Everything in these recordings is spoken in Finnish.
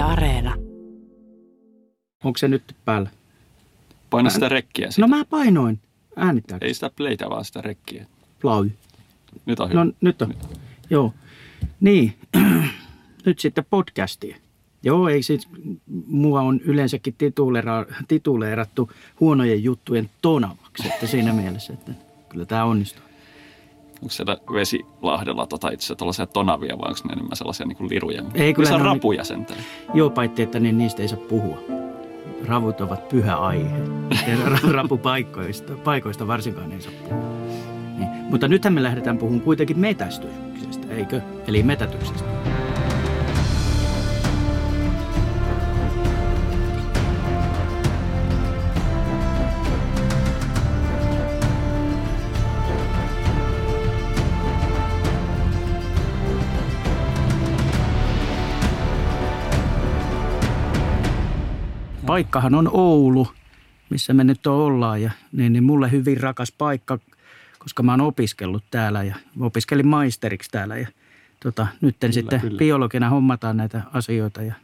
Yle Areena. Onko se nyt päällä? Paina sitä rekkiä siitä. No mä painoin. Äänittääkö? Ei sitä playtä, vaan sitä rekkiä. Plau. Nyt on hyvä. No nyt on. Joo. Niin. nyt sitten podcastia. Joo, ei siis, mua on yleensäkin tituleera, tituleerattu huonojen juttujen tonavaksi, että siinä mielessä, että kyllä tämä onnistuu. Onko siellä vesilahdella tota itse asiassa tonavia vai onko ne enemmän sellaisia niin kuin liruja? Ei, kyllä on rapuja sentään. Joo, paitsi että niin niistä ei saa puhua. Ravut ovat pyhä aihe. Rapupaikoista paikoista varsinkaan ei saa puhua. Niin. Mutta nythän me lähdetään puhumaan kuitenkin metästyksestä, eikö? Eli metätyksestä. Paikkahan on Oulu, missä me nyt ollaan. Ja, niin, niin mulle hyvin rakas paikka, koska mä oon opiskellut täällä ja opiskelin maisteriksi täällä. Ja tota, nyt sitten kyllä. biologina hommataan näitä asioita. Ja,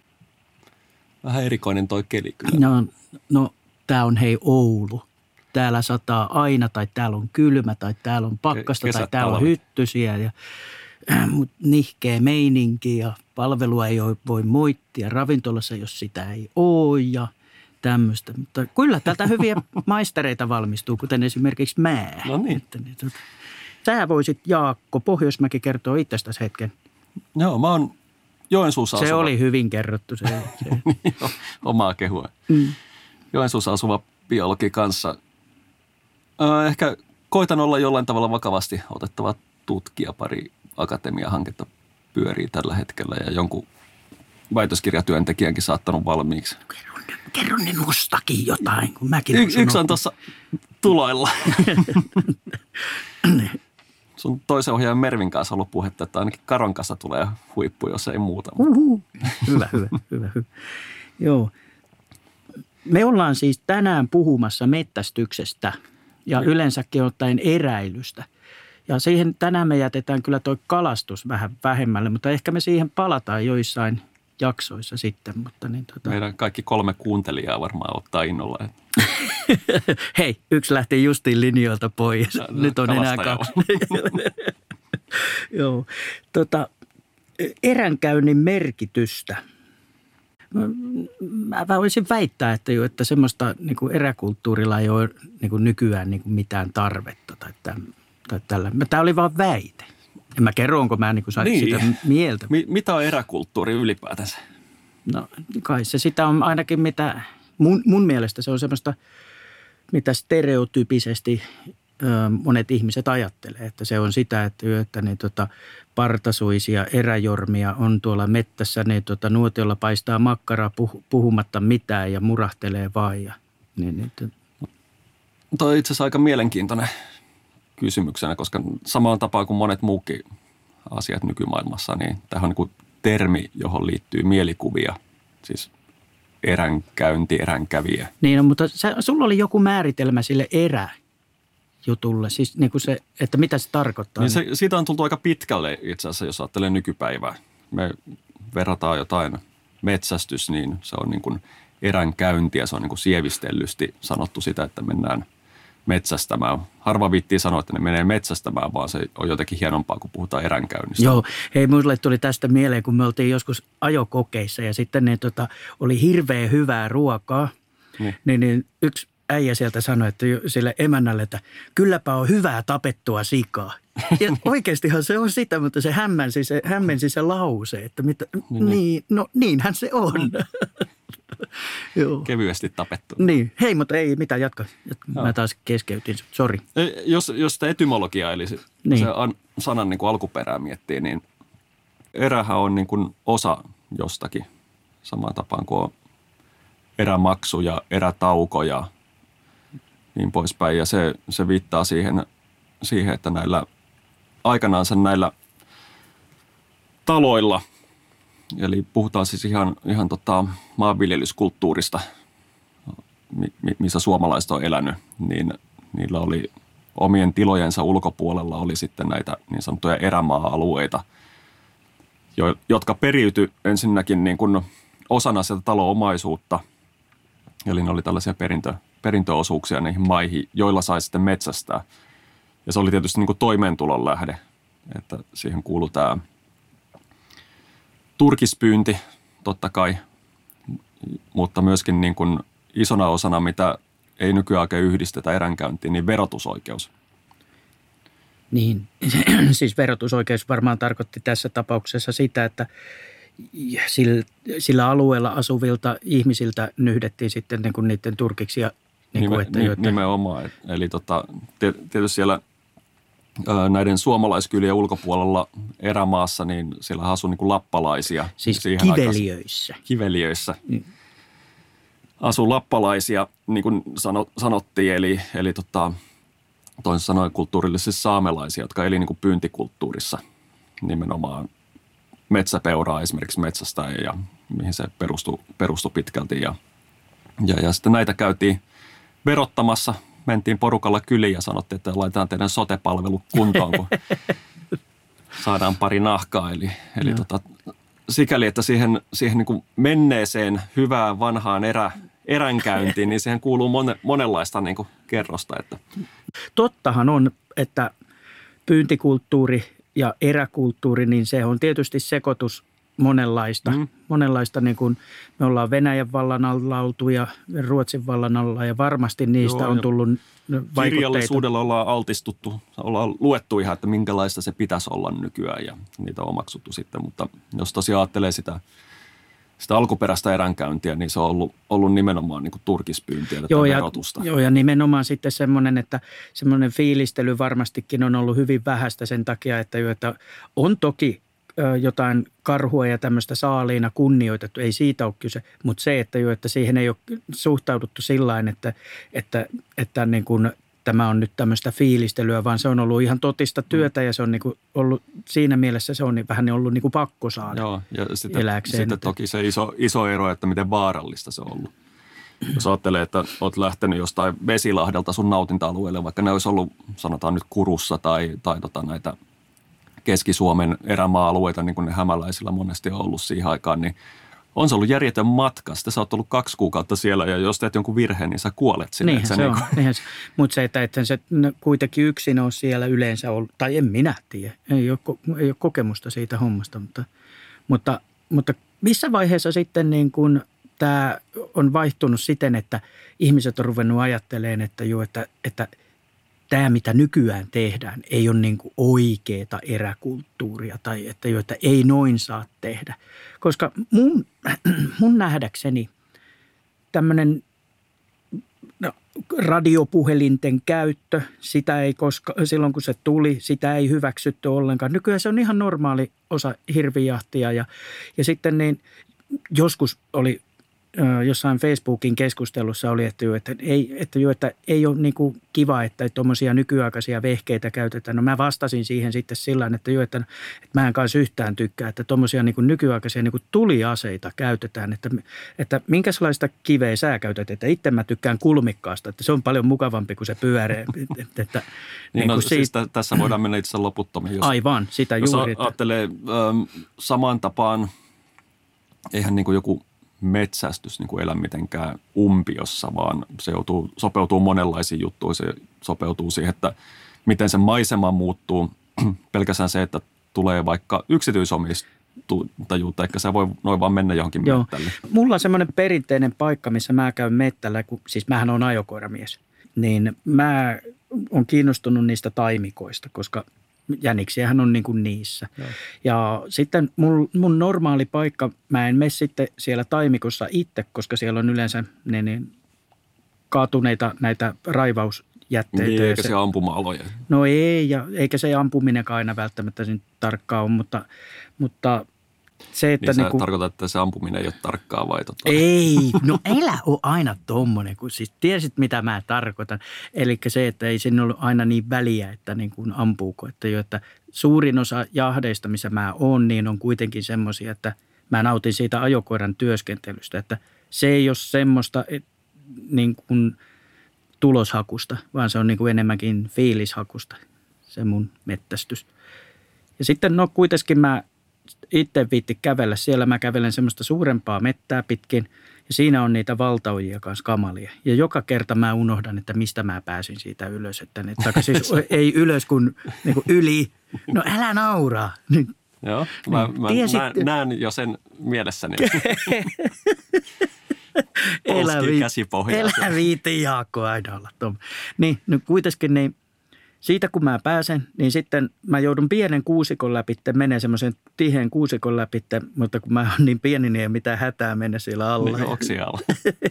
Vähän erikoinen toi keli kyllä. no, no tämä on hei Oulu. Täällä sataa aina tai täällä on kylmä tai täällä on pakkasta tai kesät, täällä on talvet. hyttysiä ja mut nihkeä meininki ja palvelua ei voi moittia ravintolassa, jos sitä ei ole ja tämmöistä. Mutta kyllä täältä hyviä maistereita valmistuu, kuten esimerkiksi mä. No niin. Että, niin, tota. Sä voisit, Jaakko Pohjoismäki, kertoa itsestäsi hetken. Joo, mä oon Joensuussa Se asuva. oli hyvin kerrottu. Se, se. Joo, Omaa kehua. Mm. Joensuussa asuva biologi kanssa. Ehkä koitan olla jollain tavalla vakavasti otettava tutkija. Pari akatemiahanketta pyörii tällä hetkellä ja jonkun väitöskirjatyöntekijänkin saattanut valmiiksi. Kerro, nyt- kerro nyt mustakin jotain, kun mäkin Y- yksi on tuossa tuloilla. Sun toisen ohjaajan Mervin kanssa ollut puhetta, että ainakin Karon kanssa tulee huippu, jos ei muuta. Hyvä, hyvä, hyvä, hyvä. Joo. Me ollaan siis tänään puhumassa mettästyksestä ja yleensäkin ottaen eräilystä. Ja siihen tänään me jätetään kyllä toi kalastus vähän vähemmälle, mutta ehkä me siihen palataan joissain jaksoissa sitten. Mutta niin, tota. Meidän kaikki kolme kuuntelijaa varmaan ottaa innolla. että Hei, yksi lähti justiin linjoilta pois. No, no, Nyt on enää kaksi. Joo. Tota, eränkäynnin merkitystä. Mä voisin väittää, että, jo, että semmoista niin kuin eräkulttuurilla ei ole niin kuin nykyään niin kuin mitään tarvetta tai, täm, tai tällä. Tämä oli vaan väite. En mä kerro, onko mä niin kuin Niin. sitä mieltä. Mi- mitä on eräkulttuuri ylipäätänsä? No kai se sitä on ainakin mitä, mun, mun mielestä se on semmoista, mitä stereotypisesti ö, monet ihmiset ajattelee. Että se on sitä, että, että niin, tota, partasuisia eräjormia on tuolla mettässä, niin tota, nuotiolla paistaa makkaraa puh, puhumatta mitään ja murahtelee vaan. Ja, niin, niin, Tuo on itse asiassa aika mielenkiintoinen kysymyksenä, koska samaan tapaan kuin monet muukin asiat nykymaailmassa, niin tähän on niin kuin termi, johon liittyy mielikuvia, siis eränkäynti, eränkävijä. niin no, mutta sä, sulla oli joku määritelmä sille eräjutulle, siis niin kuin se, että mitä se tarkoittaa. Niin se, siitä on tultu aika pitkälle itse asiassa, jos ajattelee nykypäivää. Me verrataan jotain metsästys, niin se on niin kuin eränkäyntiä, se on niin kuin sievistellysti sanottu sitä, että mennään metsästämään. Harva viittii sanoa, että ne menee metsästämään, vaan se on jotenkin hienompaa, kun puhutaan eränkäynnistä. Joo, hei mulle tuli tästä mieleen, kun me oltiin joskus ajokokeissa ja sitten ne tota, oli hirveän hyvää ruokaa. Niin. Niin, niin yksi äijä sieltä sanoi että sille emännälle, että kylläpä on hyvää tapettua sikaa. Ja oikeastihan se on sitä, mutta se hämmensi se, hämmensi se lause, että mitä, niin, niin, no niinhän se on. Joo. Kevyesti tapettu. Niin, hei, mutta ei mitään, jatka. jatka. Mä taas keskeytin, sori. Jos, jos sitä etymologiaa, eli se, Niin. niin. se an, sanan niin kuin alkuperää miettii, niin erähän on niin kuin osa jostakin samaan tapaan kuin on erämaksu ja erätauko ja niin poispäin. Ja se, se viittaa siihen, siihen, että näillä aikanaansa näillä taloilla, eli puhutaan siis ihan, ihan tota maanviljelyskulttuurista, mi- mi- missä suomalaiset on elänyt, niin niillä oli omien tilojensa ulkopuolella oli sitten näitä niin sanottuja erämaa-alueita, jo- jotka periytyi ensinnäkin niin kuin osana sitä taloomaisuutta. Eli ne oli tällaisia perintö, perintöosuuksia niihin maihin, joilla sai sitten metsästää. Ja se oli tietysti niin kuin toimeentulon lähde, että siihen kuului tämä turkispyynti totta kai, mutta myöskin niin kuin isona osana, mitä ei nykyään oikein yhdistetä eränkäyntiin, niin verotusoikeus. Niin, siis verotusoikeus varmaan tarkoitti tässä tapauksessa sitä, että sillä, sillä alueella asuvilta ihmisiltä nyhdettiin sitten niin kuin niiden turkiksia. Niin Nime, kuin, että, joita... Nimenomaan. Eli tota, tietysti siellä näiden suomalaiskylien ulkopuolella erämaassa, niin siellä asui niin kuin lappalaisia. Siis siihen kiveliöissä. Aikaan, kiveliöissä. Mm. Asui lappalaisia, niin kuin sano, sanottiin, eli, eli tota, toisin sanoen kulttuurillisesti saamelaisia, jotka eli niin kuin pyyntikulttuurissa nimenomaan metsäpeuraa esimerkiksi metsästä ja mihin se perustui, perustui pitkälti. Ja, ja, ja sitten näitä käytiin verottamassa. Mentiin porukalla kyliin ja sanottiin, että laitetaan teidän sotepalvelu kuntoon, kun saadaan pari nahkaa. Eli, eli tota, sikäli, että siihen, siihen niin kuin menneeseen hyvään vanhaan erä, eränkäyntiin, niin siihen kuuluu mon, monenlaista niin kuin kerrosta. Että. Tottahan on, että pyyntikulttuuri ja eräkulttuuri, niin se on tietysti sekoitus monenlaista. Mm. Monenlaista, niin kuin me ollaan Venäjän vallan alla oltu ja Ruotsin vallan alla ja varmasti niistä Joo, on tullut vaikutteita. Kirjallisuudella ollaan altistuttu, ollaan luettu ihan, että minkälaista se pitäisi olla nykyään ja niitä on omaksuttu sitten. Mutta jos tosiaan ajattelee sitä sitä alkuperäistä eränkäyntiä, niin se on ollut, ollut nimenomaan niin kuin turkispyyntiä joo, ja, verotusta. Joo, ja nimenomaan sitten semmoinen, että semmoinen fiilistely varmastikin on ollut hyvin vähäistä sen takia, että, jo, että on toki jotain karhua ja tämmöistä saaliina kunnioitettu, ei siitä ole kyse, mutta se, että, jo, että siihen ei ole suhtauduttu sillä että, että, että niin kuin tämä on nyt tämmöistä fiilistelyä, vaan se on ollut ihan totista mm. työtä ja se on niinku ollut siinä mielessä se on niin vähän ollut niinku pakko saada Joo, ja sitten, eläkseen. sitten toki se iso, iso ero, että miten vaarallista se on ollut. Jos ajattelee, että olet lähtenyt jostain vesilahdelta sun nautinta-alueelle, vaikka ne olisi ollut sanotaan nyt Kurussa tai, tai tota näitä Keski-Suomen erämaa-alueita, niin kuin ne hämäläisillä monesti on ollut siihen aikaan, niin on se ollut järjetön matka. Sitten sä oot ollut kaksi kuukautta siellä ja jos teet jonkun virheen, niin sä kuolet sinne. Niinhän se, niin on. Niin se. Mutta se, että ethän se kuitenkin yksin ole siellä yleensä ollut, tai en minä tiedä. Ei ole, ei ole kokemusta siitä hommasta, mutta, mutta, mutta missä vaiheessa sitten niin kun tämä on vaihtunut siten, että ihmiset on ruvennut ajattelemaan, että, jo, että, että – tämä, mitä nykyään tehdään, ei ole niin oikeaa eräkulttuuria tai että joita ei noin saa tehdä. Koska mun, mun nähdäkseni tämmöinen no, radiopuhelinten käyttö, sitä ei koska, silloin kun se tuli, sitä ei hyväksytty ollenkaan. Nykyään se on ihan normaali osa hirvijahtia ja, ja sitten niin joskus oli jossain Facebookin keskustelussa oli, että, jo, että, ei, että, jo, että ei ole niin kuin kiva, että tuommoisia nykyaikaisia vehkeitä käytetään. No mä vastasin siihen sitten sillä että, jo, että, että mä en kanssa yhtään tykkää, että tuommoisia niin kuin nykyaikaisia niin kuin tuliaseita käytetään. Että, että minkälaista kiveä sä käytät, että itse mä tykkään kulmikkaasta, että se on paljon mukavampi kuin se pyöreä. Että, että, niin, niin no, siitä, siis tässä voidaan mennä itse loputtomiin. Jos, Aivan, sitä jos juuri. Jos ajattelee ähm, samaan tapaan, eihän niin kuin joku metsästys niin kuin elä mitenkään umpiossa, vaan se joutuu, sopeutuu monenlaisiin juttuihin. Se sopeutuu siihen, että miten se maisema muuttuu. Pelkästään se, että tulee vaikka yksityisomistajuutta, eikä se voi noin vaan mennä johonkin Joo. mettälle. Mulla on semmoinen perinteinen paikka, missä mä käyn mettällä, kun, siis mähän on ajokoiramies, niin mä on kiinnostunut niistä taimikoista, koska jäniksiähän on niin kuin niissä. Joo. Ja sitten mun, mun normaali paikka, mä en mene sitten siellä taimikossa itse, koska siellä on yleensä ne, ne kaatuneita näitä raivausjätteitä. Niin, eikä se, se ampuma-aloja. No ei, ja eikä se ampuminenkaan aina välttämättä tarkkaa ole, mutta, mutta se, että niin, niin kun... tarkoitat, että se ampuminen ei ole tarkkaa vai tota? Ei, no elä ole aina tommonen, kun siis tiesit mitä mä tarkoitan. Eli se, että ei sinne ollut aina niin väliä, että niin kuin ampuuko. Että, jo, että suurin osa jahdeista, missä mä oon, niin on kuitenkin semmoisia, että mä nautin siitä ajokoiran työskentelystä. Että se ei ole semmoista et, niin kuin tuloshakusta, vaan se on niin kuin enemmänkin fiilishakusta, se mun mettästys. Ja sitten no kuitenkin mä itse viitti kävellä siellä. Mä kävelen semmoista suurempaa mettää pitkin ja siinä on niitä valtaojia kanssa kamalia. Ja joka kerta mä unohdan, että mistä mä pääsin siitä ylös. Että ne, siis ei ylös kun niin kuin yli. No älä nauraa. Niin, Joo, mä, niin, mä tiesit... näen, näen jo sen mielessäni. elä, viiti, elä viiti Jaakko aina olla Niin, no kuitenkin niin – siitä kun mä pääsen, niin sitten mä joudun pienen kuusikon läpi, menee semmoisen tiheen kuusikon läpi, mutta kun mä oon niin pieni, niin ei mitään hätää mennä siellä alla. Niin,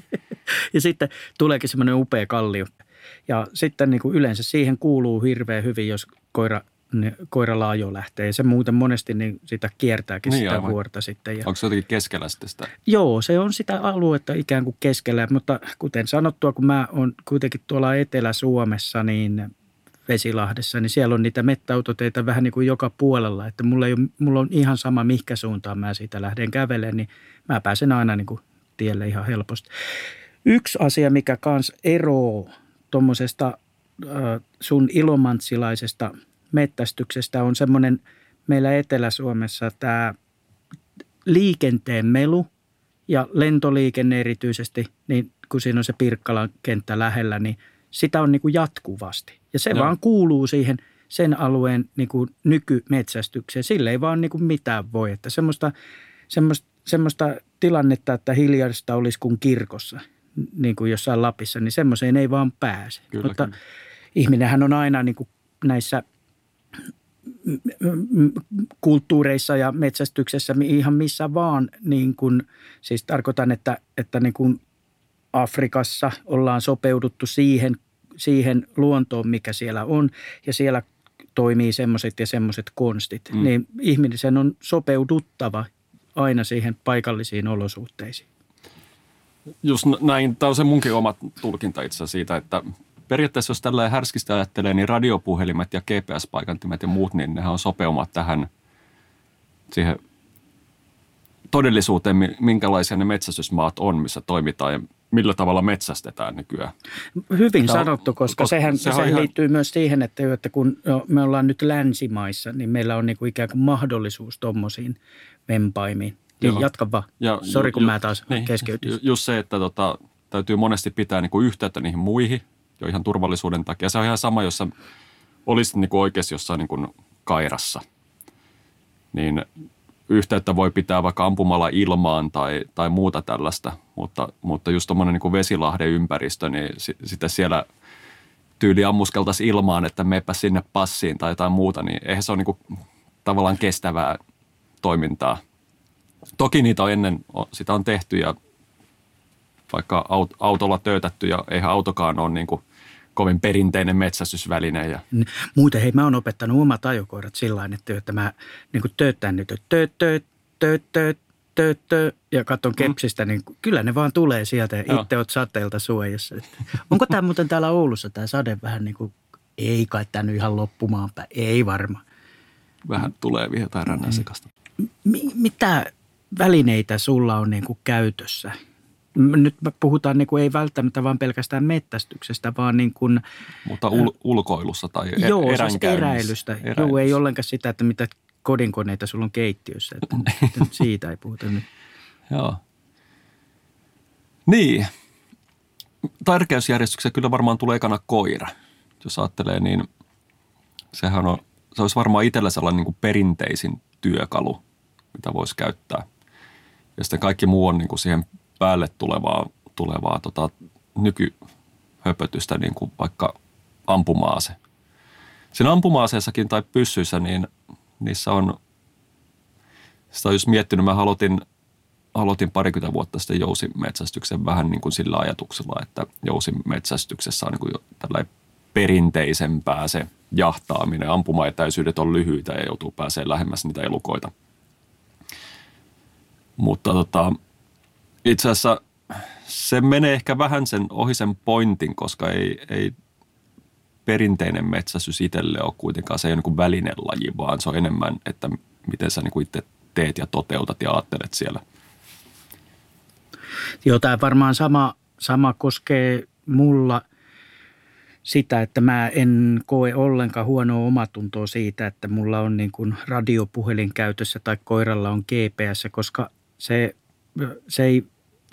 ja sitten tuleekin semmoinen upea kallio. Ja sitten niin kuin yleensä siihen kuuluu hirveän hyvin, jos koira, niin koira laajo lähtee. Ja se muuten monesti niin sitä kiertääkin niin, sitä aivan. vuorta sitten. Ja, Onko se jotenkin keskellä sitten sitä? Joo, se on sitä aluetta ikään kuin keskellä, mutta kuten sanottua, kun mä oon kuitenkin tuolla Etelä-Suomessa, niin Vesilahdessa, niin siellä on niitä mettäautoteita vähän niin kuin joka puolella. Että mulla, ei ole, mulla on ihan sama, mihinkä suuntaan mä siitä lähden kävelemään, niin mä pääsen aina niin kuin tielle ihan helposti. Yksi asia, mikä kans eroo tuommoisesta sun ilomantsilaisesta mettästyksestä on semmoinen meillä Etelä-Suomessa tämä liikenteen melu ja lentoliikenne erityisesti, niin kun siinä on se Pirkkalan kenttä lähellä, niin sitä on niin kuin jatkuvasti. Ja se no. vaan kuuluu siihen sen alueen niin kuin nykymetsästykseen. Sille ei vaan niin kuin mitään voi. Että semmoista, semmoista, semmoista tilannetta, että hiljaista olisi kuin kirkossa, niin kuin jossain Lapissa, niin semmoiseen ei vaan pääse. Kyllä, Mutta kyllä. ihminenhän on aina niin kuin näissä kulttuureissa ja metsästyksessä ihan missä vaan, niin kuin, siis tarkoitan, että, että niin kuin Afrikassa ollaan sopeuduttu siihen siihen luontoon, mikä siellä on, ja siellä toimii semmoiset ja semmoiset konstit, mm. niin ihmisen on sopeuduttava aina siihen paikallisiin olosuhteisiin. Just näin, tämä on se munkin oma tulkinta itse siitä, että periaatteessa jos tällä härskistä ajattelee, niin radiopuhelimet ja GPS-paikantimet ja muut, niin nehän on sopeumat tähän siihen todellisuuteen, minkälaisia ne metsästysmaat on, missä toimitaan ja millä tavalla metsästetään nykyään. Hyvin Tämä, sanottu, koska, koska sehän, sehän, sehän ihan... liittyy myös siihen, että, että kun me ollaan nyt länsimaissa, niin meillä on niin kuin ikään kuin mahdollisuus tuommoisiin vempaimiin. Niin Joo. jatka vaan. Ja, Sori, kun ju, mä taas niin, keskeytin. Ju, just se, että tota, täytyy monesti pitää niin kuin yhteyttä niihin muihin, jo ihan turvallisuuden takia. Se on ihan sama, jos olisit niin kuin oikeasti jossain niin kuin kairassa. Niin yhteyttä voi pitää vaikka ampumalla ilmaan tai, tai muuta tällaista, mutta, mutta just tuommoinen niin vesilahden ympäristö, niin s- sitten siellä tyyli ammuskeltaisiin ilmaan, että meepä sinne passiin tai jotain muuta, niin eihän se ole niin kuin tavallaan kestävää toimintaa. Toki niitä on ennen, sitä on tehty ja vaikka autolla töötätty ja eihän autokaan ole niin kuin – kovin perinteinen metsästysväline. Ja. Muuten hei, mä oon opettanut omat ajokoirat sillä että, että mä niin tööttään nyt tööt, tööt, tööt, tööt, tööt, tööt, ja katson mm. kepsistä, niin kyllä ne vaan tulee sieltä ja itse oot sateelta suojassa. Että, onko tämä muuten täällä Oulussa tämä sade vähän niin kuin, ei kai tämä nyt ihan loppumaan päin, ei varma. Vähän tulee vielä jotain rannan sekasta. Mi- mitä välineitä sulla on niin kuin käytössä – nyt puhutaan niin kuin ei välttämättä vain pelkästään mettästyksestä, vaan niin kuin, Mutta ul- ulkoilussa tai er- Joo, siis eräilystä. eräilystä. Joo, ei ollenkaan sitä, että mitä kodinkoneita sulla on keittiössä. Että, että siitä ei puhuta nyt. Joo. Niin. Tärkeysjärjestyksessä kyllä varmaan tulee ekana koira. Jos ajattelee, niin sehän on, se olisi varmaan itsellä sellainen niin kuin perinteisin työkalu, mitä voisi käyttää. Ja sitten kaikki muu on niin kuin siihen päälle tulevaa, tulevaa tota, nykyhöpötystä, niin kuin vaikka ampumaase. Siinä ampumaaseessakin tai pyssyissä, niin niissä on, sitä just miettinyt, mä aloitin, aloitin parikymmentä vuotta sitten jousimetsästyksen vähän niin kuin sillä ajatuksella, että jousimetsästyksessä on niin kuin tällainen perinteisempää se jahtaaminen. Ampumaetäisyydet on lyhyitä ja joutuu pääsemään lähemmäs niitä elukoita. Mutta tota, itse asiassa se menee ehkä vähän sen ohi sen pointin, koska ei, ei perinteinen metsästys itselle ole kuitenkaan, se ei ole niin välinelaji, vaan se on enemmän, että miten sä niin itse teet ja toteutat ja ajattelet siellä. Joo, tämä varmaan sama, sama koskee mulla. sitä, että mä en koe ollenkaan huonoa omatuntoa siitä, että mulla on niin kuin radiopuhelin käytössä tai koiralla on GPS, koska se, se ei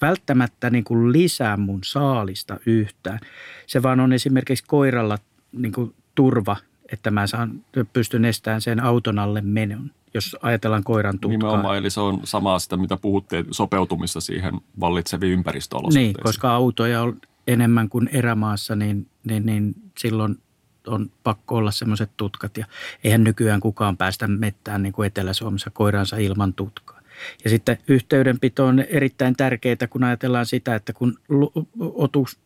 välttämättä niin kuin lisää mun saalista yhtään. Se vaan on esimerkiksi koiralla niin kuin turva, että mä saan, pystyn estämään sen auton alle menon, jos ajatellaan koiran tutkaa. Nimenomaan, eli se on samaa sitä, mitä puhutte, sopeutumista siihen vallitseviin ympäristöolosuhteisiin. Niin, koska autoja on enemmän kuin erämaassa, niin, niin, niin silloin on pakko olla semmoiset tutkat. Ja eihän nykyään kukaan päästä mettään niin kuin Etelä-Suomessa koiransa ilman tutkaa. Ja sitten yhteydenpito on erittäin tärkeää, kun ajatellaan sitä, että kun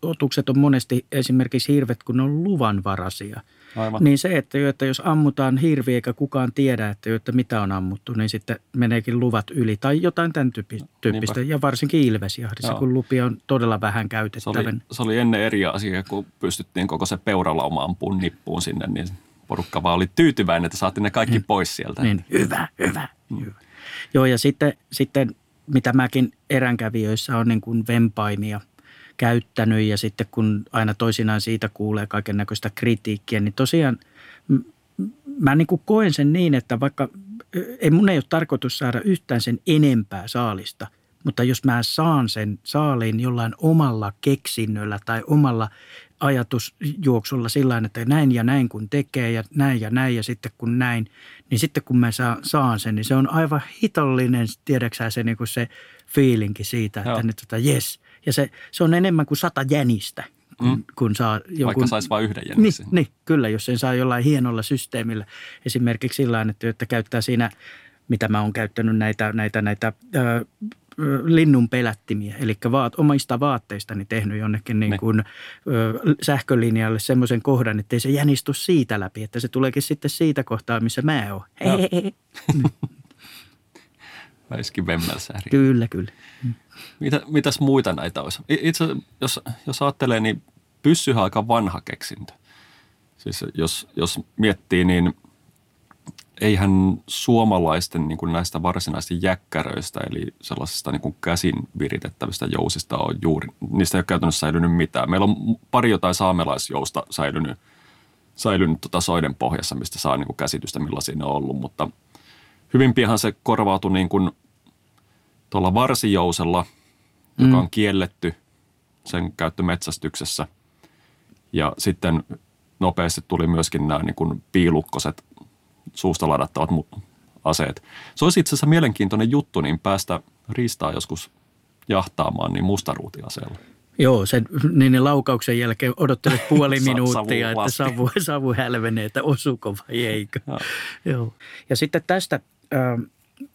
otukset on monesti esimerkiksi hirvet, kun ne on luvanvarasia – Aivan. Niin se, että, että jos ammutaan hirvi eikä kukaan tiedä, että, että mitä on ammuttu, niin sitten meneekin luvat yli tai jotain tämän tyyppistä. Niinpä. Ja varsinkin ilvesjahdissa, Joo. kun lupia on todella vähän käytettävän. Se oli, se oli ennen eri asia, kun pystyttiin koko se peuralauma ampuun nippuun sinne, niin porukka vaan oli tyytyväinen, että saatiin ne kaikki niin. pois sieltä. Niin, hyvä, hyvä, mm. hyvä. Joo, ja sitten, sitten mitä mäkin eränkävijöissä on niin kuin vempaimia – käyttänyt ja sitten kun aina toisinaan siitä kuulee kaiken näköistä kritiikkiä, niin tosiaan mä niin kuin koen sen niin, että vaikka ei mun ei ole tarkoitus saada yhtään sen enempää saalista, mutta jos mä saan sen saaliin jollain omalla keksinnöllä tai omalla ajatusjuoksulla sillä että näin ja näin kun tekee ja näin ja näin ja sitten kun näin, niin sitten kun mä saan sen, niin se on aivan hitollinen, tiedäksä se, niin kuin se fiilinki siitä, että Joo. nyt tota, yes, ja se, se on enemmän kuin sata jänistä. Kun, mm. kun saa jonkun, Vaikka saisi vain yhden jäniksen. Niin, niin, kyllä, jos sen saa jollain hienolla systeemillä. Esimerkiksi sillä että, että käyttää siinä, mitä mä oon käyttänyt näitä, näitä, näitä ö, linnun pelättimiä, eli vaat, omista vaatteistani tehnyt jonnekin niin kuin, ö, sähkölinjalle semmoisen kohdan, että ei se jänistu siitä läpi, että se tuleekin sitten siitä kohtaa, missä mä oon. Väiskin vemmelsääri. Kyllä, kyllä. Mitä, mitäs muita näitä olisi? Itse jos, jos ajattelee, niin pyssyhän aika vanha keksintö. Siis jos, jos miettii, niin eihän suomalaisten niin kuin näistä varsinaisista jäkkäröistä, eli sellaisista niin kuin käsin viritettävistä jousista on juuri, niistä ei ole käytännössä säilynyt mitään. Meillä on pari jotain saamelaisjousta säilynyt, säilynyt tota soiden pohjassa, mistä saa niin kuin käsitystä, millaisia ne on ollut, mutta hyvin pian se korvautui niin kuin tuolla varsijousella, joka mm. on kielletty sen käyttö metsästyksessä. Ja sitten nopeasti tuli myöskin nämä niin kuin piilukkoset suusta ladattavat aseet. Se olisi itse asiassa mielenkiintoinen juttu, niin päästä riistaa joskus jahtaamaan niin mustaruutiaseella. Joo, sen niin laukauksen jälkeen odottelet puoli minuuttia, että savu, savu hälvenee, että osuuko vai eikö. Ja. Joo. Ja sitten tästä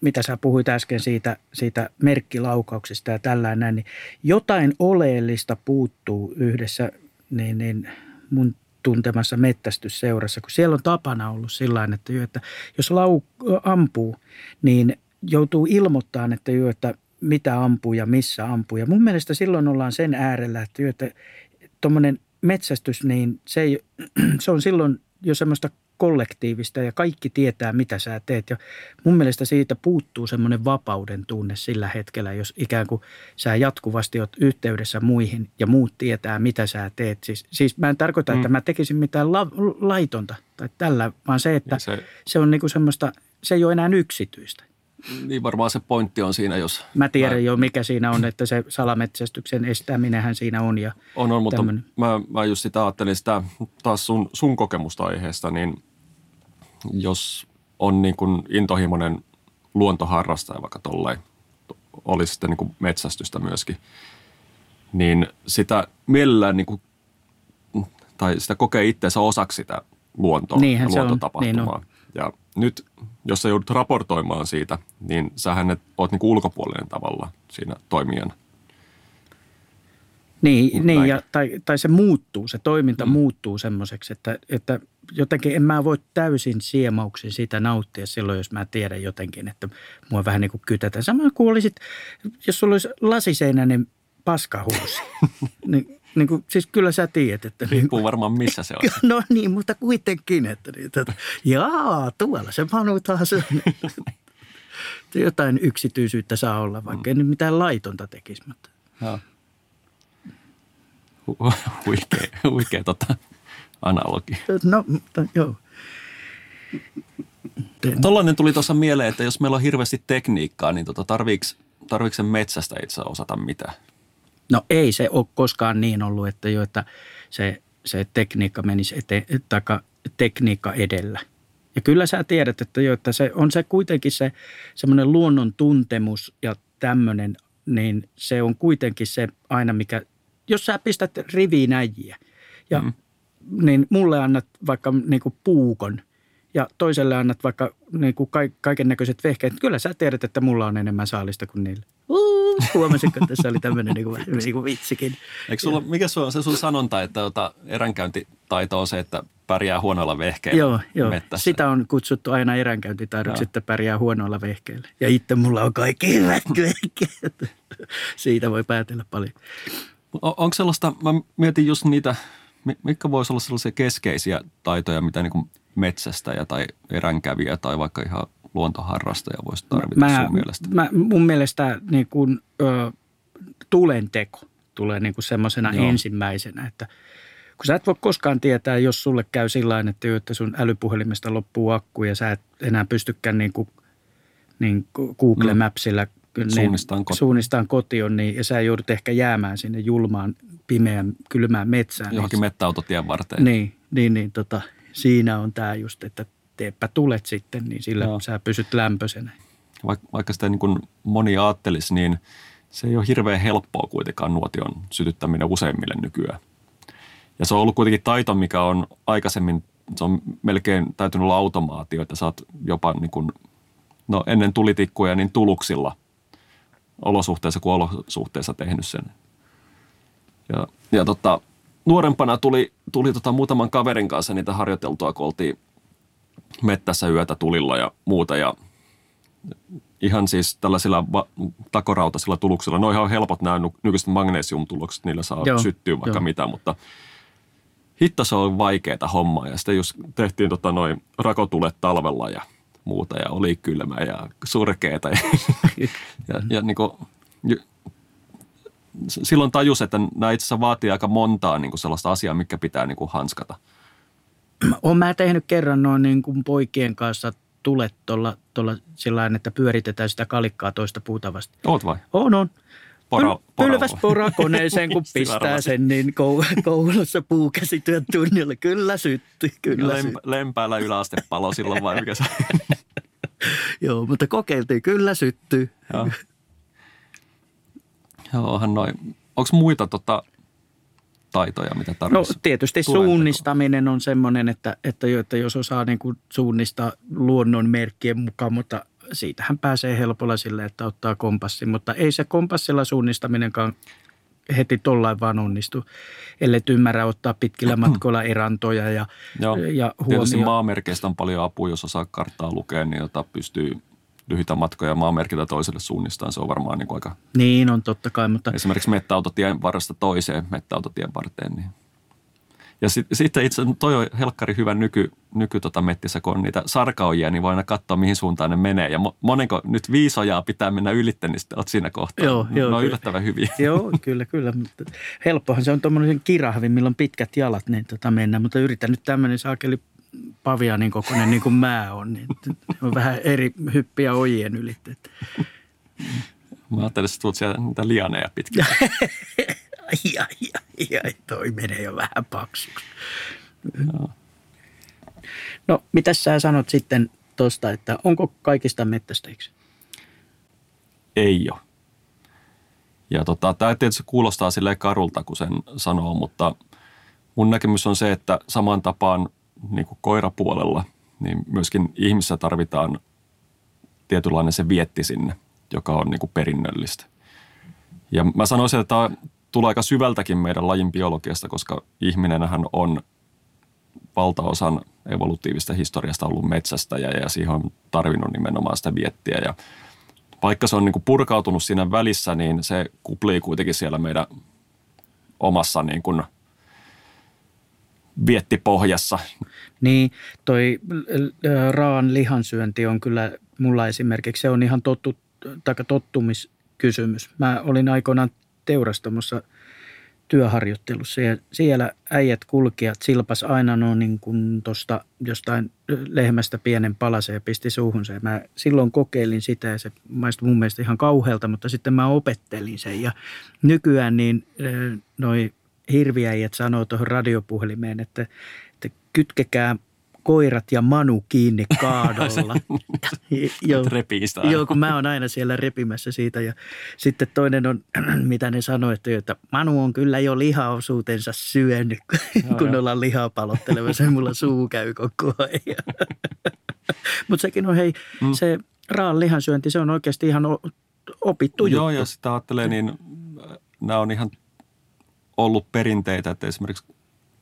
mitä sä puhuit äsken siitä, siitä merkkilaukauksesta ja tällainen, niin jotain oleellista puuttuu yhdessä niin, niin mun tuntemassa mettästysseurassa, kun siellä on tapana ollut sillä että, että jos lau, ampuu, niin joutuu ilmoittamaan, että, että mitä ampuu ja missä ampuu. Ja mun mielestä silloin ollaan sen äärellä, että, että tuommoinen metsästys, niin se, ei, se on silloin jo semmoista kollektiivista ja kaikki tietää, mitä sä teet. Ja mun mielestä siitä puuttuu semmoinen vapauden tunne sillä hetkellä, jos ikään kuin sä jatkuvasti oot yhteydessä muihin ja muut tietää, mitä sä teet. Siis, siis mä en tarkoita, mm. että mä tekisin mitään la, laitonta tai tällä, vaan se, että se, se on niinku semmoista, se ei ole enää yksityistä. Niin varmaan se pointti on siinä, jos... Mä tiedän mä... jo, mikä siinä on, että se salametsästyksen estäminenhän siinä on. Ja on, on, mutta mä, mä just sitä ajattelin sitä taas sun, sun kokemusta aiheesta, niin – jos on niin kuin intohimoinen luontoharrastaja vaikka tolleen, olisi sitten niin kuin metsästystä myöskin, niin sitä mielellään niin kuin, tai sitä kokee itseensä osaksi sitä luontoa Niinhän ja luontotapahtumaa. Niin ja nyt, jos sä joudut raportoimaan siitä, niin sähän et, oot niin kuin ulkopuolinen tavalla siinä toimijana. Niin, niin ja, tai, tai se muuttuu, se toiminta mm. muuttuu semmoiseksi, että, että jotenkin en mä voi täysin siemauksin siitä nauttia silloin, jos mä tiedän jotenkin, että mua vähän niin kuin kytätään. Sama kuin olisit, jos sulla olisi lasiseinäinen paskahuusi. niin, niin kuin, siis kyllä sä tiedät, että... Niin Riippuu niin, varmaan missä se on. No niin, mutta kuitenkin, että, niin, että jaa, tuolla se Manu taas Jotain yksityisyyttä saa olla, vaikka mm. nyt mitään laitonta tekisi, mutta... Huikea, huikea tota, analogi. No, mutta joo. Tuollainen tuli tuossa mieleen, että jos meillä on hirveästi tekniikkaa, niin tota, tarviiko, tarviiko sen metsästä itse osata mitään? No ei se ole koskaan niin ollut, että, jo, että se, se tekniikka menisi eteen, taka, tekniikka edellä. Ja kyllä sä tiedät, että, jo, että se on se kuitenkin se semmoinen luonnon tuntemus ja tämmöinen, niin se on kuitenkin se aina, mikä, jos sä pistät riviin äijiä ja mm. niin mulle annat vaikka niin kuin puukon ja toiselle annat vaikka niin kuin kaiken näköiset vehkeet, kyllä sä tiedät, että mulla on enemmän saalista kuin niillä. Huomasitko, että tässä oli tämmöinen niin kuin, niin kuin vitsikin. Eikö sulla, mikä sulla on se sun sanonta, että ota, eränkäyntitaito on se, että pärjää huonoilla vehkeillä Joo, joo. Mettässä. sitä on kutsuttu aina eränkäyntitaidoksi, että pärjää huonoilla vehkeillä. Ja itse mulla on kaikki hyvät vehkeet. Siitä voi päätellä paljon. On, onko sellaista, mä mietin just niitä, mitkä voisi olla sellaisia keskeisiä taitoja, mitä niin kuin metsästäjä tai eränkävijä tai vaikka ihan luontoharrastaja voisi tarvita mä, sun mielestä? Mä, mun mielestä niin kuin, ö, tulenteko tulee niin kuin semmoisena ensimmäisenä, että kun sä et voi koskaan tietää, jos sulle käy sillä että, että sun älypuhelimesta loppuu akku ja sä et enää pystykään niin kuin, niin Google mm. Mapsilla niin, suunnistaan, koti. suunnistaan kotiin, niin, ja sä joudut ehkä jäämään sinne julmaan, pimeään, kylmään metsään. Johonkin niin, mettäautotien varteen. Niin, niin, niin tota, siinä on tämä just, että teepä tulet sitten, niin sillä Joo. sä pysyt lämpöisenä. Vaikka, vaikka sitä niin kuin moni ajattelisi, niin se ei ole hirveän helppoa kuitenkaan nuotion sytyttäminen useimmille nykyään. Ja se on ollut kuitenkin taito, mikä on aikaisemmin, se on melkein täytynyt olla automaatio, että sä oot jopa niin kuin, no ennen tulitikkuja niin tuluksilla olosuhteessa kuin olosuhteessa tehnyt sen. Ja, ja tota, nuorempana tuli, tuli tota muutaman kaverin kanssa niitä harjoiteltua, kun oltiin mettässä yötä tulilla ja muuta. Ja ihan siis tällaisilla va- takorautaisilla tuluksilla, no ihan helpot nämä nykyiset magnesiumtulokset, niillä saa Joo, syttyä vaikka jo. mitä, mutta hitto se on vaikeaa hommaa. Ja sitten jos tehtiin tota noin rakotulet talvella ja muuta ja oli kylmä ja surkeeta ja, ja, ja niin kuin, silloin tajus, että nämä itse asiassa vaatii aika montaa niin kuin sellaista asiaa, mikä pitää niin kuin hanskata. Olen mä tehnyt kerran noin niin kuin poikien kanssa tulet tuolla, tuolla sillä että pyöritetään sitä kalikkaa toista puuta vasta. Oot vai? On, on. Poro. Pylväs porakoneeseen, kun pistää sen, niin koulussa puukäsityön tunnilla. Kyllä sytty, kyllä Lem, sytty. Lempäällä yläastepalo silloin vai mikä se Joo, mutta kokeiltiin, kyllä syttyy. Joo. Joo, noin. Onko muita tota, taitoja, mitä tarvitsisi? No tietysti suunnistaminen on semmoinen, että, että, että jos osaa niin kuin suunnistaa luonnon merkkien mukaan, mutta siitähän pääsee helpolla sille, että ottaa kompassin. Mutta ei se kompassilla suunnistaminenkaan heti tollain vaan onnistu, ellei ymmärrä ottaa pitkillä matkoilla erantoja ja, Joo. ja huomioon. Tietysti maamerkeistä on paljon apua, jos osaa karttaa lukea, niin jota pystyy lyhyitä matkoja maamerkiltä toiselle suunnistaan. Se on varmaan niin aika... Niin on totta kai, mutta... Esimerkiksi mettäautotien varresta toiseen mettäautotien varteen. Niin. Ja sitten sit itse toi on helkkari hyvä nyky, nyky tota mettissä, kun on niitä sarkaojia, niin voi aina katsoa, mihin suuntaan ne menee. Ja monenko nyt viisojaa pitää mennä ylitte, niin sitten olet siinä kohtaa. Joo, joo, ne on yllättävän hyviä. Joo, kyllä, kyllä. Mutta helppohan se on tuommoinen kirahvi, millä on pitkät jalat, niin tota mennä. Mutta yritän nyt tämmöinen saakeli pavianin kokoinen niin kuin mä on, niin on vähän eri hyppiä ojien yli. Mä ajattelin, että tulet siellä niitä lianeja pitkin. ai, ai, ai, ai, toi menee jo vähän paksuksi. No, no mitä sä sanot sitten tuosta, että onko kaikista mettästäjiksi? Ei ole. Ja tota, tämä tietysti kuulostaa silleen karulta, kun sen sanoo, mutta mun näkemys on se, että saman tapaan – niin kuin koirapuolella, niin myöskin ihmissä tarvitaan tietynlainen se vietti sinne, joka on niin kuin perinnöllistä. Ja mä sanoisin, että tulee aika syvältäkin meidän lajin biologiasta, koska ihminenhän on valtaosan evolutiivista historiasta ollut metsästä ja siihen on tarvinnut nimenomaan sitä viettiä. Ja vaikka se on niin kuin purkautunut siinä välissä, niin se kuplii kuitenkin siellä meidän omassa niin kuin – vietti pohjassa. Niin, toi raan lihansyönti on kyllä mulla esimerkiksi, se on ihan tottu, tottumiskysymys. Mä olin aikoinaan teurastamossa työharjoittelussa ja siellä äijät kulkijat silpas aina no niin kuin tuosta jostain lehmästä pienen palasen ja pisti suuhunsa. Ja mä silloin kokeilin sitä ja se maistui mun mielestä ihan kauhealta, mutta sitten mä opettelin sen ja nykyään niin noi hirviäijät sanoo tuohon radiopuhelimeen, että, että kytkekää koirat ja Manu kiinni kaadolla. joo, repii sitä joo, kun mä oon aina siellä repimässä siitä. Ja sitten toinen on, mitä ne sanoo, että, että Manu on kyllä jo lihaosuutensa syönyt, kun ollaan lihaa palottelemassa. Mulla suu käy koko ajan. Mutta sekin on, hei, mm. se raan lihansyönti, se on oikeasti ihan opittu Joo, juttu. ja sitä ajattelee, niin äh, nämä on ihan ollut perinteitä, että esimerkiksi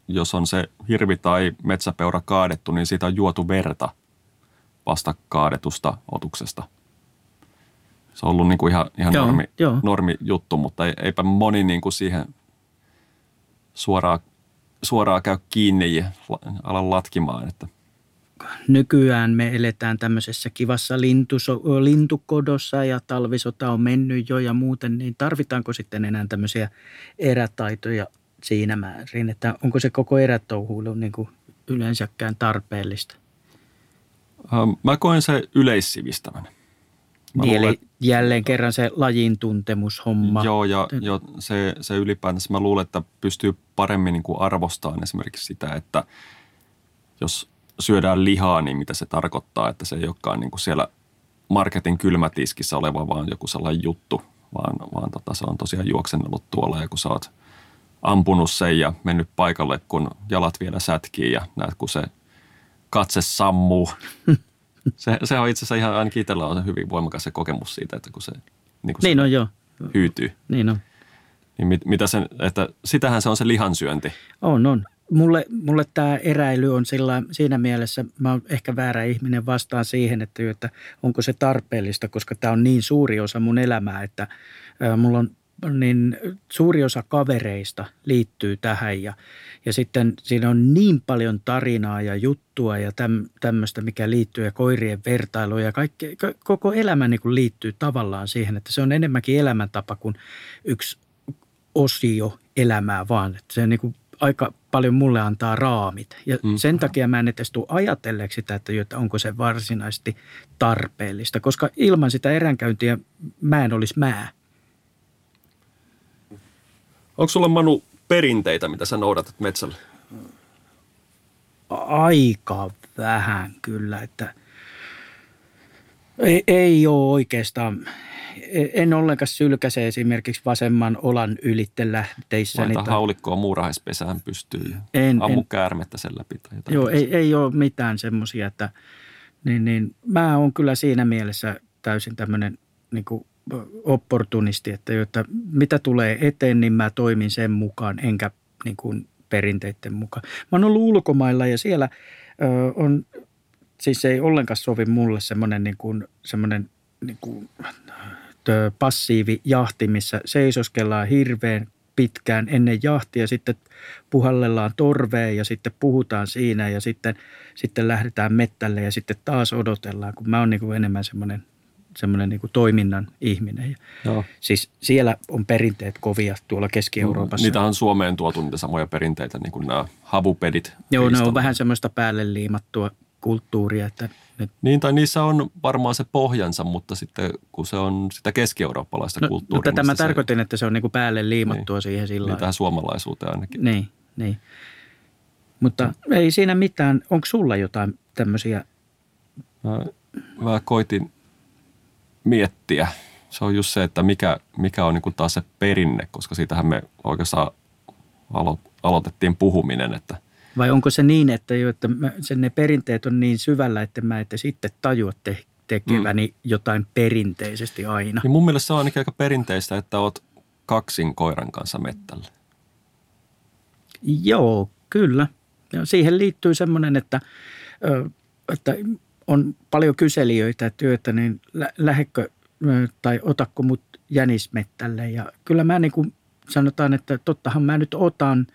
jos on se hirvi tai metsäpeura kaadettu, niin siitä on juotu verta vasta kaadetusta otuksesta. Se on ollut niin kuin ihan, ihan joo, normi, joo. normi juttu, mutta eipä moni niin kuin siihen suoraan, suoraan käy kiinni ja ala latkimaan. Että. Nykyään me eletään tämmöisessä kivassa lintuso, lintukodossa ja talvisota on mennyt jo ja muuten, niin tarvitaanko sitten enää tämmöisiä erätaitoja siinä määrin, että onko se koko erätouhuilu niin kuin yleensäkään tarpeellista? Ähm, mä koen se yleissivistävän. Mä niin, luulen, eli jälleen kerran se lajin tuntemushomma. Joo, ja jo se, se ylipäätänsä mä luulen, että pystyy paremmin niin kuin arvostamaan esimerkiksi sitä, että jos syödään lihaa, niin mitä se tarkoittaa, että se ei olekaan niin kuin siellä marketin kylmätiskissä oleva vaan joku sellainen juttu, vaan, vaan tota, se on tosiaan juoksennellut tuolla ja kun sä oot ampunut sen ja mennyt paikalle, kun jalat vielä sätkii ja näet, kun se katse sammuu. Se, se on itse asiassa ihan, ainakin itsellä on hyvin voimakas se kokemus siitä, että kun se, niin kun niin se on, joo. hyytyy. Niin on. Niin mit, mitä sen, että sitähän se on se lihansyönti. On, on. Mulle, mulle tämä eräily on sillä, siinä mielessä, mä oon ehkä väärä ihminen vastaan siihen, että, että onko se tarpeellista, koska tämä on niin suuri osa mun elämää, että mulla on niin suuri osa kavereista liittyy tähän ja, ja sitten siinä on niin paljon tarinaa ja juttua ja täm, tämmöistä, mikä liittyy ja koirien vertailuja ja kaikki, koko elämä niin kuin liittyy tavallaan siihen, että se on enemmänkin elämäntapa kuin yksi osio elämää vaan, että se niin kuin aika paljon mulle antaa raamit. Ja mm. sen takia mä en edes tule ajatelleeksi sitä, että onko se varsinaisesti tarpeellista, koska ilman sitä eränkäyntiä mä en olisi mä. Onko sulla Manu perinteitä, mitä sä noudatat metsällä? Aika vähän kyllä, että ei, ei ole oikeastaan. En ollenkaan sylkäse esimerkiksi vasemman olan ylitte lähteissä. Laita niitä... haulikkoa muurahaispesään pystyy en, ammu en, käärmettä sen läpi. Tai jotain joo, ei, ei ole mitään semmoisia, että niin, niin, mä oon kyllä siinä mielessä täysin tämmöinen niin kuin opportunisti, että, että mitä tulee eteen, niin mä toimin sen mukaan, enkä niin kuin perinteiden mukaan. Mä oon ollut ulkomailla ja siellä ö, on, siis ei ollenkaan sovi mulle semmoinen niin kuin, semmoinen niin kuin, passiivi jahti, missä seisoskellaan hirveän pitkään ennen jahtia, sitten puhallellaan torveen ja sitten puhutaan siinä ja sitten, sitten lähdetään mettälle ja sitten taas odotellaan, kun mä oon niin kuin enemmän semmoinen semmoinen niin toiminnan ihminen. Joo. Siis siellä on perinteet kovia tuolla Keski-Euroopassa. No, niitä on Suomeen tuotu niitä samoja perinteitä, niin kuin nämä havupedit. Joo, ne on vähän semmoista päälle liimattua kulttuuria. Että ne... Niin, tai niissä on varmaan se pohjansa, mutta sitten kun se on sitä keski-eurooppalaista no, kulttuuria. Mutta tämä se... tarkoitin, että se on niin kuin päälle liimattua niin, siihen sillä Niin, tähän suomalaisuuteen ainakin. Niin, niin. Mutta no. ei siinä mitään. Onko sulla jotain tämmöisiä? Mä, mä koitin miettiä. Se on just se, että mikä, mikä on niin kuin taas se perinne, koska siitähän me oikeastaan alo, aloitettiin puhuminen. Että Vai onko se niin, että, jo, että sen ne perinteet on niin syvällä, että mä ette sitten tajua te, tekeväni mm. jotain perinteisesti aina? Niin mun mielestä se on ainakin aika perinteistä, että oot kaksin koiran kanssa mettällä. Joo, kyllä. Ja siihen liittyy semmoinen, että, että on paljon kyselijöitä työtä, niin lä- lähekkö tai otakko mut jänismettälle. Ja kyllä mä niin kuin sanotaan, että tottahan mä nyt otan,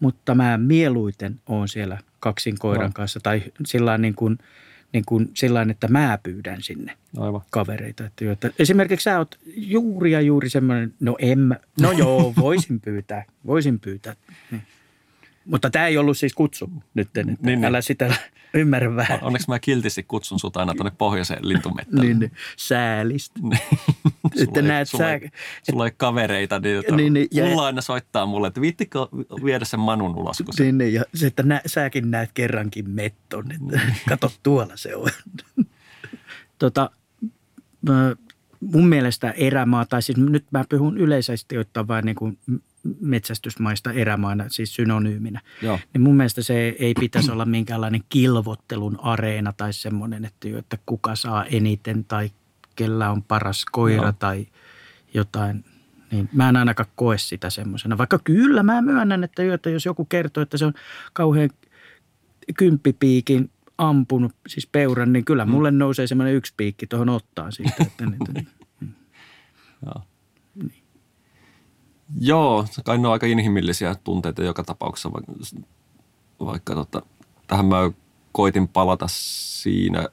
mutta mä mieluiten oon siellä kaksin koiran no. kanssa tai sillä niin kuin, niin kuin sillain, että mä pyydän sinne Aivan. kavereita. Että, että esimerkiksi sä oot juuri ja juuri semmoinen, no en mä, no joo, voisin pyytää, voisin pyytää. Niin. Mutta tämä ei ollut siis kutsu nyt, että niin, Niin, älä niin. sitä ymmärrä vähän. Onneksi mä kiltisti kutsun sut aina tuonne pohjoiseen lintumettälle. Niin, niin, säälistä. sulla, Että ei, näet sulla, sä- ei, sulla ei kavereita, niin, Niin, niin, niin, ja- mulla aina soittaa mulle, että viittikö viedä sen Manun ulos, kun se Niin, niin, ja se, että nä, säkin näet kerrankin metton, että kato tuolla se on. tota, mun mielestä erämaa, tai siis nyt mä puhun yleisesti ottaen vain niin kuin metsästysmaista erämaana, siis synonyyminä. Joo. Niin mun mielestä se ei pitäisi olla minkäänlainen kilvottelun areena tai semmoinen, että, jo, että kuka saa eniten tai kellä on paras koira Joo. tai jotain. Niin mä en ainakaan koe sitä semmoisena. Vaikka kyllä mä myönnän, että, jo, että jos joku kertoo, että se on kauhean kymppipiikin ampunut, siis peuran, niin kyllä mulle nousee semmoinen yksi piikki tuohon ottaan siitä. Että, niin, Joo. Joo, kai ne on aika inhimillisiä tunteita joka tapauksessa, vaikka, vaikka tota, tähän mä koitin palata siinä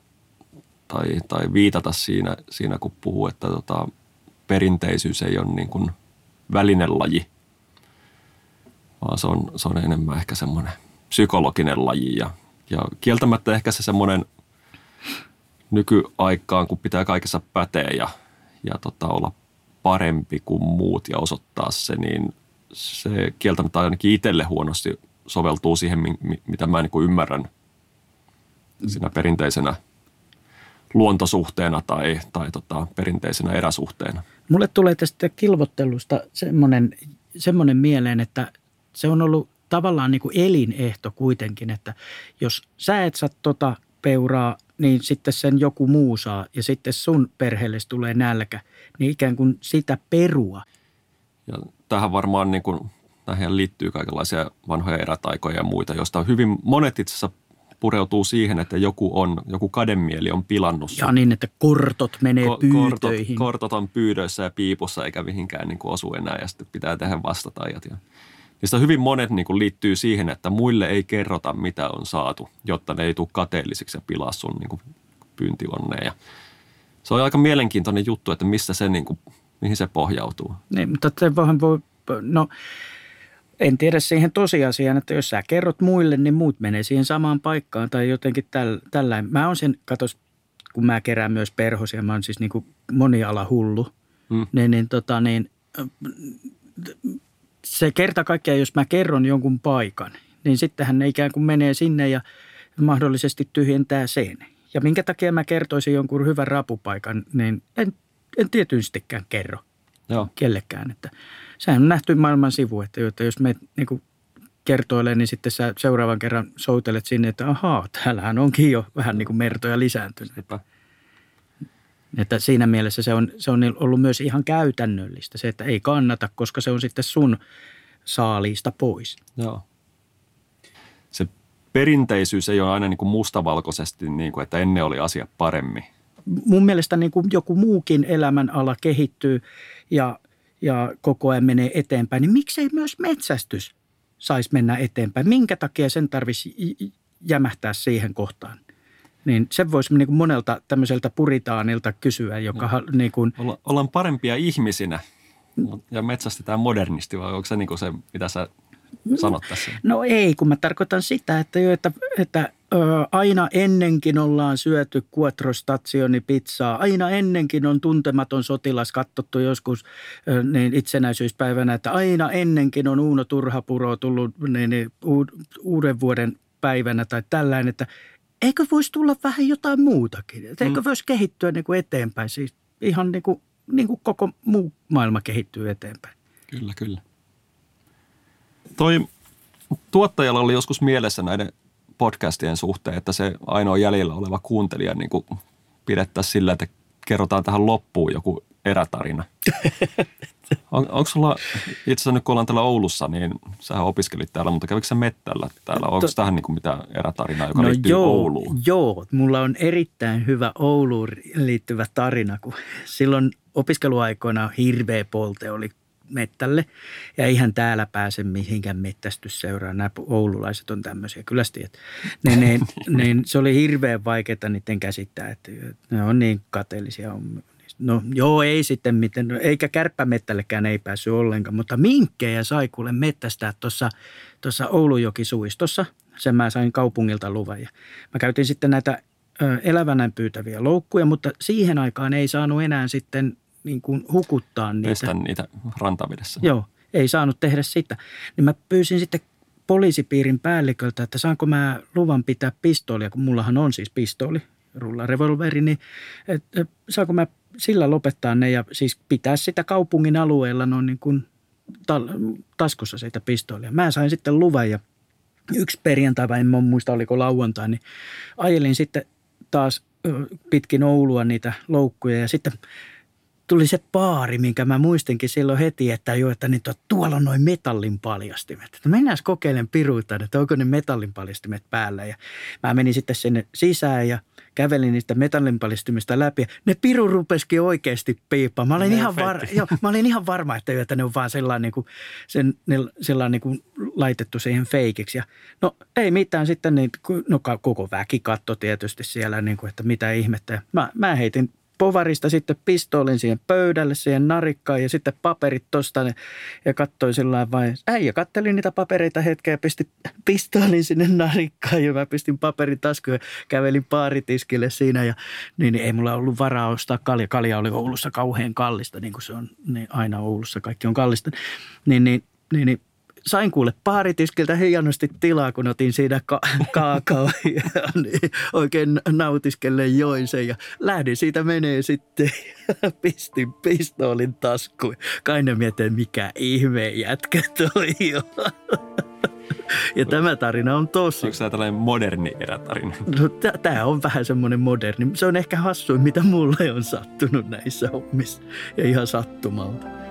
tai, tai viitata siinä, siinä kun puhuu, että tota, perinteisyys ei ole niin kuin välinelaji, vaan se on, se on enemmän ehkä semmoinen psykologinen laji ja, ja kieltämättä ehkä se semmoinen nykyaikaan, kun pitää kaikessa päteä ja, ja tota, olla parempi kuin muut ja osoittaa se, niin se kieltämättä ainakin itselle huonosti soveltuu siihen, mi- mi- mitä mä niin ymmärrän siinä perinteisenä luontosuhteena tai, tai tota, perinteisenä eräsuhteena. Mulle tulee tästä kilvottelusta semmoinen, semmoinen mieleen, että se on ollut tavallaan niin kuin elinehto kuitenkin, että jos sä et saa tota peuraa, niin sitten sen joku muu saa ja sitten sun perheelle tulee nälkä, niin ikään kuin sitä perua. Ja tähän varmaan niin kuin, tähän liittyy kaikenlaisia vanhoja erätaikoja ja muita, joista hyvin monet itse asiassa pureutuu siihen, että joku, on, joku kademieli on pilannut Ja niin, että kortot menee Ko- kortot, pyytöihin. kortot on pyydöissä ja piipussa eikä mihinkään niin kuin osu enää ja sitten pitää tehdä vastatajat. Ja niistä hyvin monet niin kuin liittyy siihen, että muille ei kerrota mitä on saatu, jotta ne ei tule kateellisiksi ja pilaa sun niin kuin pyyntionneen. Ja se on aika mielenkiintoinen juttu, että mistä se, niin kuin, mihin se pohjautuu. Niin, mutta se vähän voi, no en tiedä siihen tosiasiaan, että jos sä kerrot muille, niin muut menee siihen samaan paikkaan tai jotenkin täl, tällainen. Mä oon sen, katos, kun mä kerään myös perhosia, mä oon siis niin kuin moniala hullu, Mm. niin, niin, tota, niin se kerta kaikkiaan, jos mä kerron jonkun paikan, niin sittenhän ne ikään kuin menee sinne ja mahdollisesti tyhjentää sen. Ja minkä takia mä kertoisin jonkun hyvän rapupaikan, niin en, en tietystikään kerro Joo, kellekään. Että sehän on nähty maailman sivu, että, jo, että jos me niin kuin kertoilee, niin sitten sä seuraavan kerran soutelet sinne, että ahaa, täällähän onkin jo vähän niin kuin mertoja lisääntynyt. sepä. Että siinä mielessä se on, se on ollut myös ihan käytännöllistä, se, että ei kannata, koska se on sitten sun saaliista pois. Joo. Se perinteisyys ei ole aina niin kuin mustavalkoisesti, niin kuin, että ennen oli asia paremmin. Mun mielestä niin kuin joku muukin elämänala kehittyy ja, ja koko ajan menee eteenpäin, niin miksei myös metsästys saisi mennä eteenpäin? Minkä takia sen tarvitsisi jämähtää siihen kohtaan? Niin se voisi niin kuin monelta tämmöiseltä puritaanilta kysyä, joka no. niin kuin, Olla, ollaan parempia ihmisinä ja metsästetään modernisti, vai onko se niin kuin se, mitä sä sanot tässä? No ei, kun mä tarkoitan sitä, että, jo, että, että ö, aina ennenkin ollaan syöty pizzaa. Aina ennenkin on tuntematon sotilas katsottu joskus ö, niin itsenäisyyspäivänä, että aina ennenkin on Uuno Turhapuro tullut niin, niin, uuden vuoden päivänä tai tällainen, että eikö voisi tulla vähän jotain muutakin? Että eikö Mm. voisi kehittyä niin kuin eteenpäin? Siis ihan niin kuin, niin kuin koko muu maailma kehittyy eteenpäin. Kyllä, kyllä. Toi tuottajalla oli joskus mielessä näiden podcastien suhteen, että se ainoa jäljellä oleva kuuntelija niin kuin pidettäisiin sillä, että kerrotaan tähän loppuun joku erätarina. On, onko sulla, itse asiassa nyt kun ollaan täällä Oulussa, niin sä opiskelit täällä, mutta kävikö sä mettällä täällä? Onko To- tähän niin kuin mitään erätarinaa, joka liittyy joo, Ouluun? Joo, mulla on erittäin hyvä Ouluun liittyvä tarina, kun silloin opiskeluaikoina hirveä polte oli mettälle. Ja eihän täällä pääse mihinkään mettästysseuraan. Nämä oululaiset on tämmöisiä, kyllä tiedät. Niin, niin, niin, se oli hirveän vaikeaa niiden käsittää, että ne on niin kateellisia No joo, ei sitten miten, eikä kärppämettällekään ei päässyt ollenkaan, mutta minkkejä sai kuule mettästää tuossa, tuossa Oulujokisuistossa. Sen mä sain kaupungilta luvan ja mä käytin sitten näitä elävänä pyytäviä loukkuja, mutta siihen aikaan ei saanut enää sitten niin kuin hukuttaa niitä. Pestä niitä rantavedessä. Joo, ei saanut tehdä sitä. Niin mä pyysin sitten poliisipiirin päälliköltä, että saanko mä luvan pitää pistoolia, kun mullahan on siis pistooli, rullarevolveri, niin että saanko mä sillä lopettaa ne ja siis pitää sitä kaupungin alueella noin niin kuin taskussa sitä pistoolia. Mä sain sitten luvan ja yksi perjantai, vai en muista oliko lauantai, niin ajelin sitten taas pitkin Oulua niitä loukkuja ja sitten tuli se paari, minkä mä muistinkin silloin heti, että jo, että niin tuolla on noin metallin paljastimet. Että mennään kokeilen piruutan, että onko ne metallin paljastimet päällä. Ja mä menin sitten sinne sisään ja kävelin niistä metallin paljastimista läpi. Ne piru rupesikin oikeasti piippaa. Mä olin, ihan, var, jo, mä olin ihan varma, että, että ne on vaan sellainen, niin kuin, sen, ne, sellainen niin kuin laitettu siihen feikiksi. Ja no ei mitään sitten, niin, no koko väki katto tietysti siellä, niin kuin, että mitä ihmettä. Mä, mä heitin povarista sitten pistoolin siihen pöydälle, siihen narikkaan ja sitten paperit tosta ja katsoi sillä vain. Äijä katteli niitä papereita hetkeä ja pisti pistoolin sinne narikkaan ja mä pistin paperin taskuun ja kävelin paaritiskille siinä ja niin, niin ei mulla ollut varaa ostaa kalja. Kalja oli Oulussa kauhean kallista, niin kuin se on niin aina Oulussa kaikki on kallista. Niin, niin, niin, niin sain kuule paaritiskiltä hienosti tilaa, kun otin siinä ka- kaakao ja niin, oikein nautiskellen join sen ja lähdin siitä menee sitten pistin pistoolin taskuun. Kai ne mietin, mikä ihme jätkä toi on. Ja tämä tarina on tosi. Onko tämä tällainen moderni erätarina? No, tämä on vähän semmoinen moderni. Se on ehkä hassuin, mitä mulle on sattunut näissä hommissa. Ja ihan sattumalta.